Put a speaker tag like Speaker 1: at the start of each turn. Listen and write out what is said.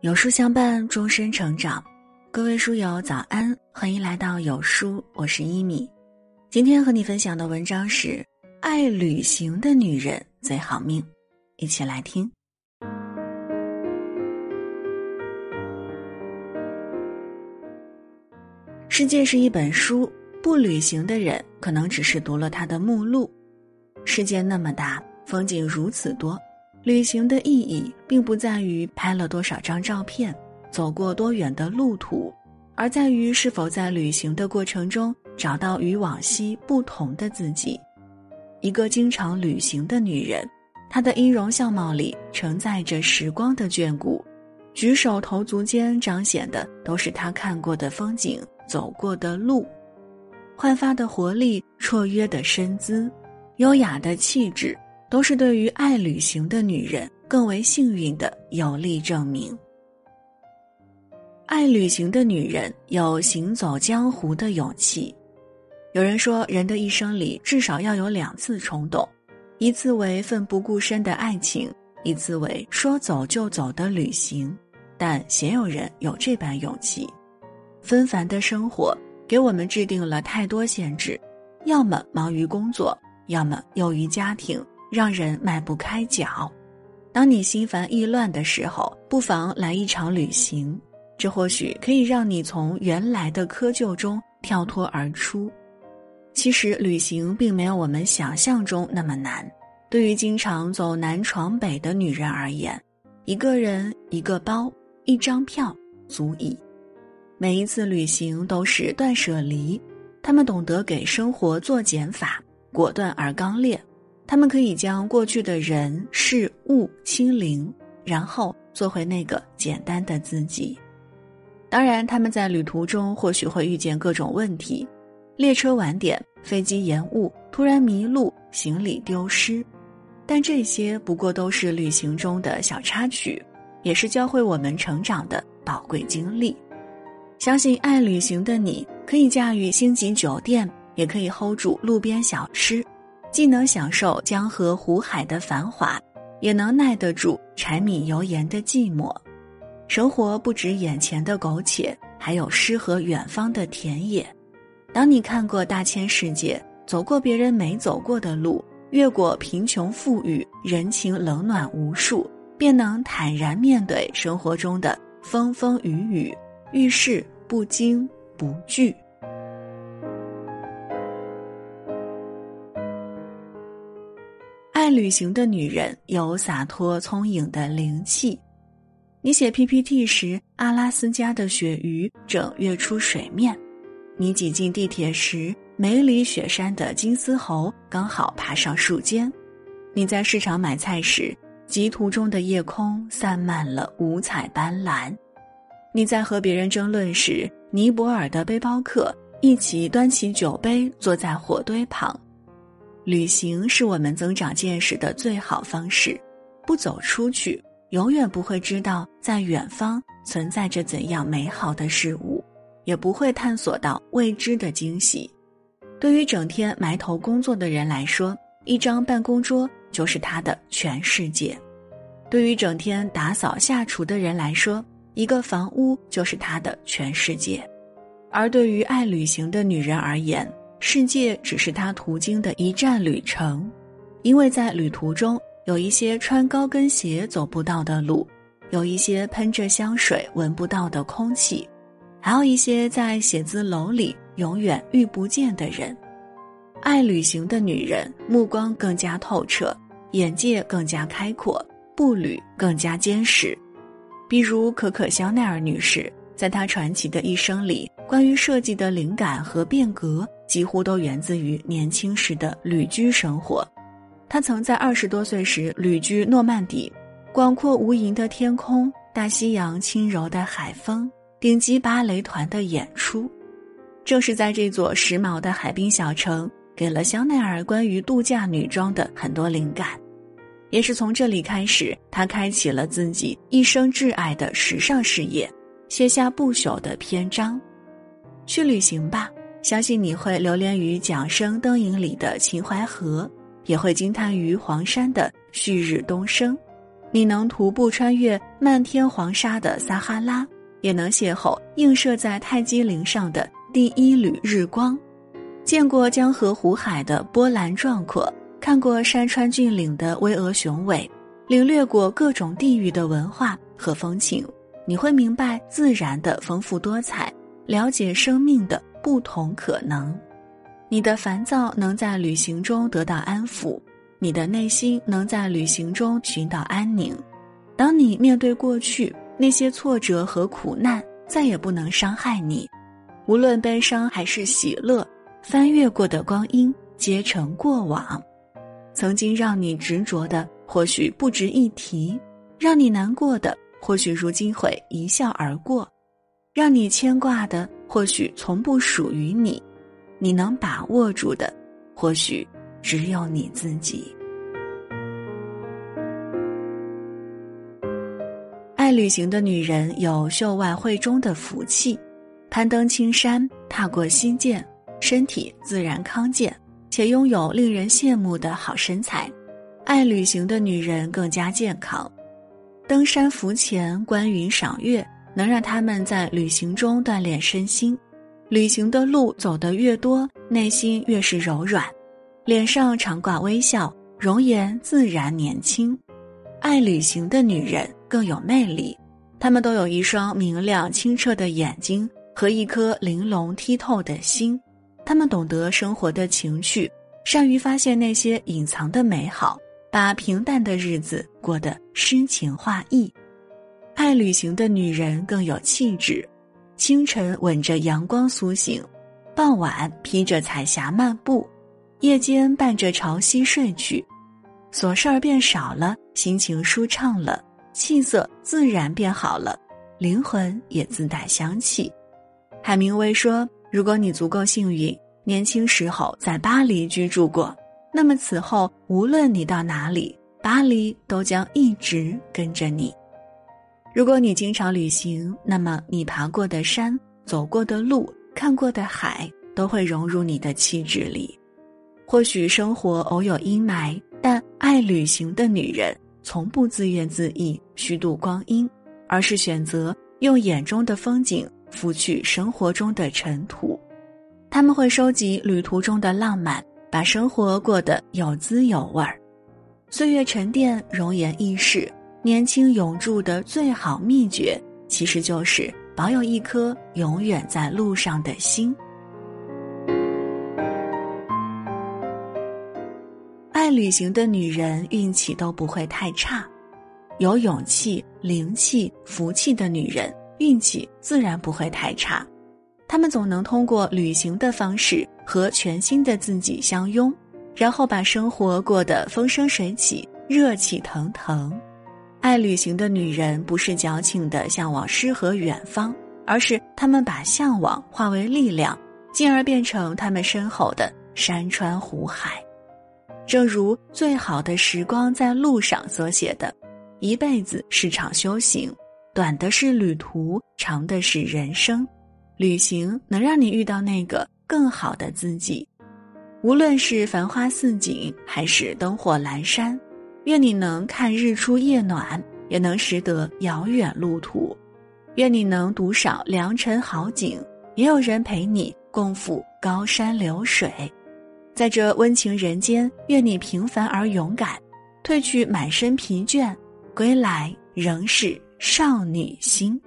Speaker 1: 有书相伴，终身成长。各位书友早安，欢迎来到有书，我是一米。今天和你分享的文章是：爱旅行的女人最好命。一起来听。世界是一本书，不旅行的人可能只是读了它的目录。世界那么大，风景如此多。旅行的意义并不在于拍了多少张照片，走过多远的路途，而在于是否在旅行的过程中找到与往昔不同的自己。一个经常旅行的女人，她的音容相貌里承载着时光的眷顾，举手投足间彰显的都是她看过的风景、走过的路，焕发的活力、绰约的身姿、优雅的气质。都是对于爱旅行的女人更为幸运的有力证明。爱旅行的女人有行走江湖的勇气。有人说，人的一生里至少要有两次冲动，一次为奋不顾身的爱情，一次为说走就走的旅行。但鲜有人有这般勇气。纷繁的生活给我们制定了太多限制，要么忙于工作，要么囿于家庭。让人迈不开脚。当你心烦意乱的时候，不妨来一场旅行，这或许可以让你从原来的窠臼中跳脱而出。其实，旅行并没有我们想象中那么难。对于经常走南闯北的女人而言，一个人、一个包、一张票足矣。每一次旅行都是断舍离，他们懂得给生活做减法，果断而刚烈。他们可以将过去的人事物清零，然后做回那个简单的自己。当然，他们在旅途中或许会遇见各种问题：列车晚点、飞机延误、突然迷路、行李丢失。但这些不过都是旅行中的小插曲，也是教会我们成长的宝贵经历。相信爱旅行的你，可以驾驭星级酒店，也可以 hold 住路边小吃。既能享受江河湖海的繁华，也能耐得住柴米油盐的寂寞。生活不止眼前的苟且，还有诗和远方的田野。当你看过大千世界，走过别人没走过的路，越过贫穷富裕、人情冷暖无数，便能坦然面对生活中的风风雨雨，遇事不惊不惧。爱旅行的女人有洒脱聪颖的灵气。你写 PPT 时，阿拉斯加的鳕鱼正跃出水面；你挤进地铁时，梅里雪山的金丝猴刚好爬上树尖；你在市场买菜时，极途中的夜空散漫了五彩斑斓；你在和别人争论时，尼泊尔的背包客一起端起酒杯，坐在火堆旁。旅行是我们增长见识的最好方式，不走出去，永远不会知道在远方存在着怎样美好的事物，也不会探索到未知的惊喜。对于整天埋头工作的人来说，一张办公桌就是他的全世界；对于整天打扫下厨的人来说，一个房屋就是他的全世界；而对于爱旅行的女人而言，世界只是他途经的一站旅程，因为在旅途中有一些穿高跟鞋走不到的路，有一些喷着香水闻不到的空气，还有一些在写字楼里永远遇不见的人。爱旅行的女人目光更加透彻，眼界更加开阔，步履更加坚实。比如可可香奈儿女士，在她传奇的一生里，关于设计的灵感和变革。几乎都源自于年轻时的旅居生活。他曾在二十多岁时旅居诺曼底，广阔无垠的天空、大西洋轻柔的海风、顶级芭蕾团的演出，正是在这座时髦的海滨小城，给了香奈儿关于度假女装的很多灵感。也是从这里开始，他开启了自己一生挚爱的时尚事业，写下不朽的篇章。去旅行吧。相信你会流连于桨声灯影里的秦淮河，也会惊叹于黄山的旭日东升。你能徒步穿越漫天黄沙的撒哈拉，也能邂逅映射在泰姬陵上的第一缕日光，见过江河湖海的波澜壮阔，看过山川峻岭的巍峨雄伟，领略过各种地域的文化和风情，你会明白自然的丰富多彩，了解生命的不同可能。你的烦躁能在旅行中得到安抚。你的内心能在旅行中寻到安宁。当你面对过去那些挫折和苦难，再也不能伤害你。无论悲伤还是喜乐，翻越过的光阴皆成过往。曾经让你执着的，或许不值一提；让你难过的，或许如今会一笑而过；让你牵挂的，或许从不属于你。你能把握住的，或许。只有你自己。爱旅行的女人有秀外慧中的福气，攀登青山，踏过溪涧，身体自然康健，且拥有令人羡慕的好身材。爱旅行的女人更加健康，登山、浮潜、观云、赏月，能让他们在旅行中锻炼身心。旅行的路走得越多，内心越是柔软。脸上常挂微笑，容颜自然年轻。爱旅行的女人更有魅力，她们都有一双明亮清澈的眼睛和一颗玲珑剔透的心。她们懂得生活的情趣，善于发现那些隐藏的美好，把平淡的日子过得诗情画意。爱旅行的女人更有气质，清晨吻着阳光苏醒，傍晚披着彩霞漫步。夜间伴着潮汐睡去，琐事儿变少了，心情舒畅了，气色自然变好了，灵魂也自带香气。海明威说：“如果你足够幸运，年轻时候在巴黎居住过，那么此后无论你到哪里，巴黎都将一直跟着你。如果你经常旅行，那么你爬过的山、走过的路、看过的海，都会融入你的气质里。”或许生活偶有阴霾，但爱旅行的女人从不自怨自艾、虚度光阴，而是选择用眼中的风景拂去生活中的尘土。他们会收集旅途中的浪漫，把生活过得有滋有味儿。岁月沉淀，容颜易逝，年轻永驻的最好秘诀，其实就是保有一颗永远在路上的心。爱旅行的女人运气都不会太差，有勇气、灵气、福气的女人运气自然不会太差。她们总能通过旅行的方式和全新的自己相拥，然后把生活过得风生水起、热气腾腾。爱旅行的女人不是矫情的向往诗和远方，而是她们把向往化为力量，进而变成她们身后的山川湖海。正如《最好的时光在路上》所写的，一辈子是场修行，短的是旅途，长的是人生。旅行能让你遇到那个更好的自己，无论是繁花似锦，还是灯火阑珊。愿你能看日出夜暖，也能识得遥远路途；愿你能独赏良辰好景，也有人陪你共赴高山流水。在这温情人间，愿你平凡而勇敢，褪去满身疲倦，归来仍是少女心。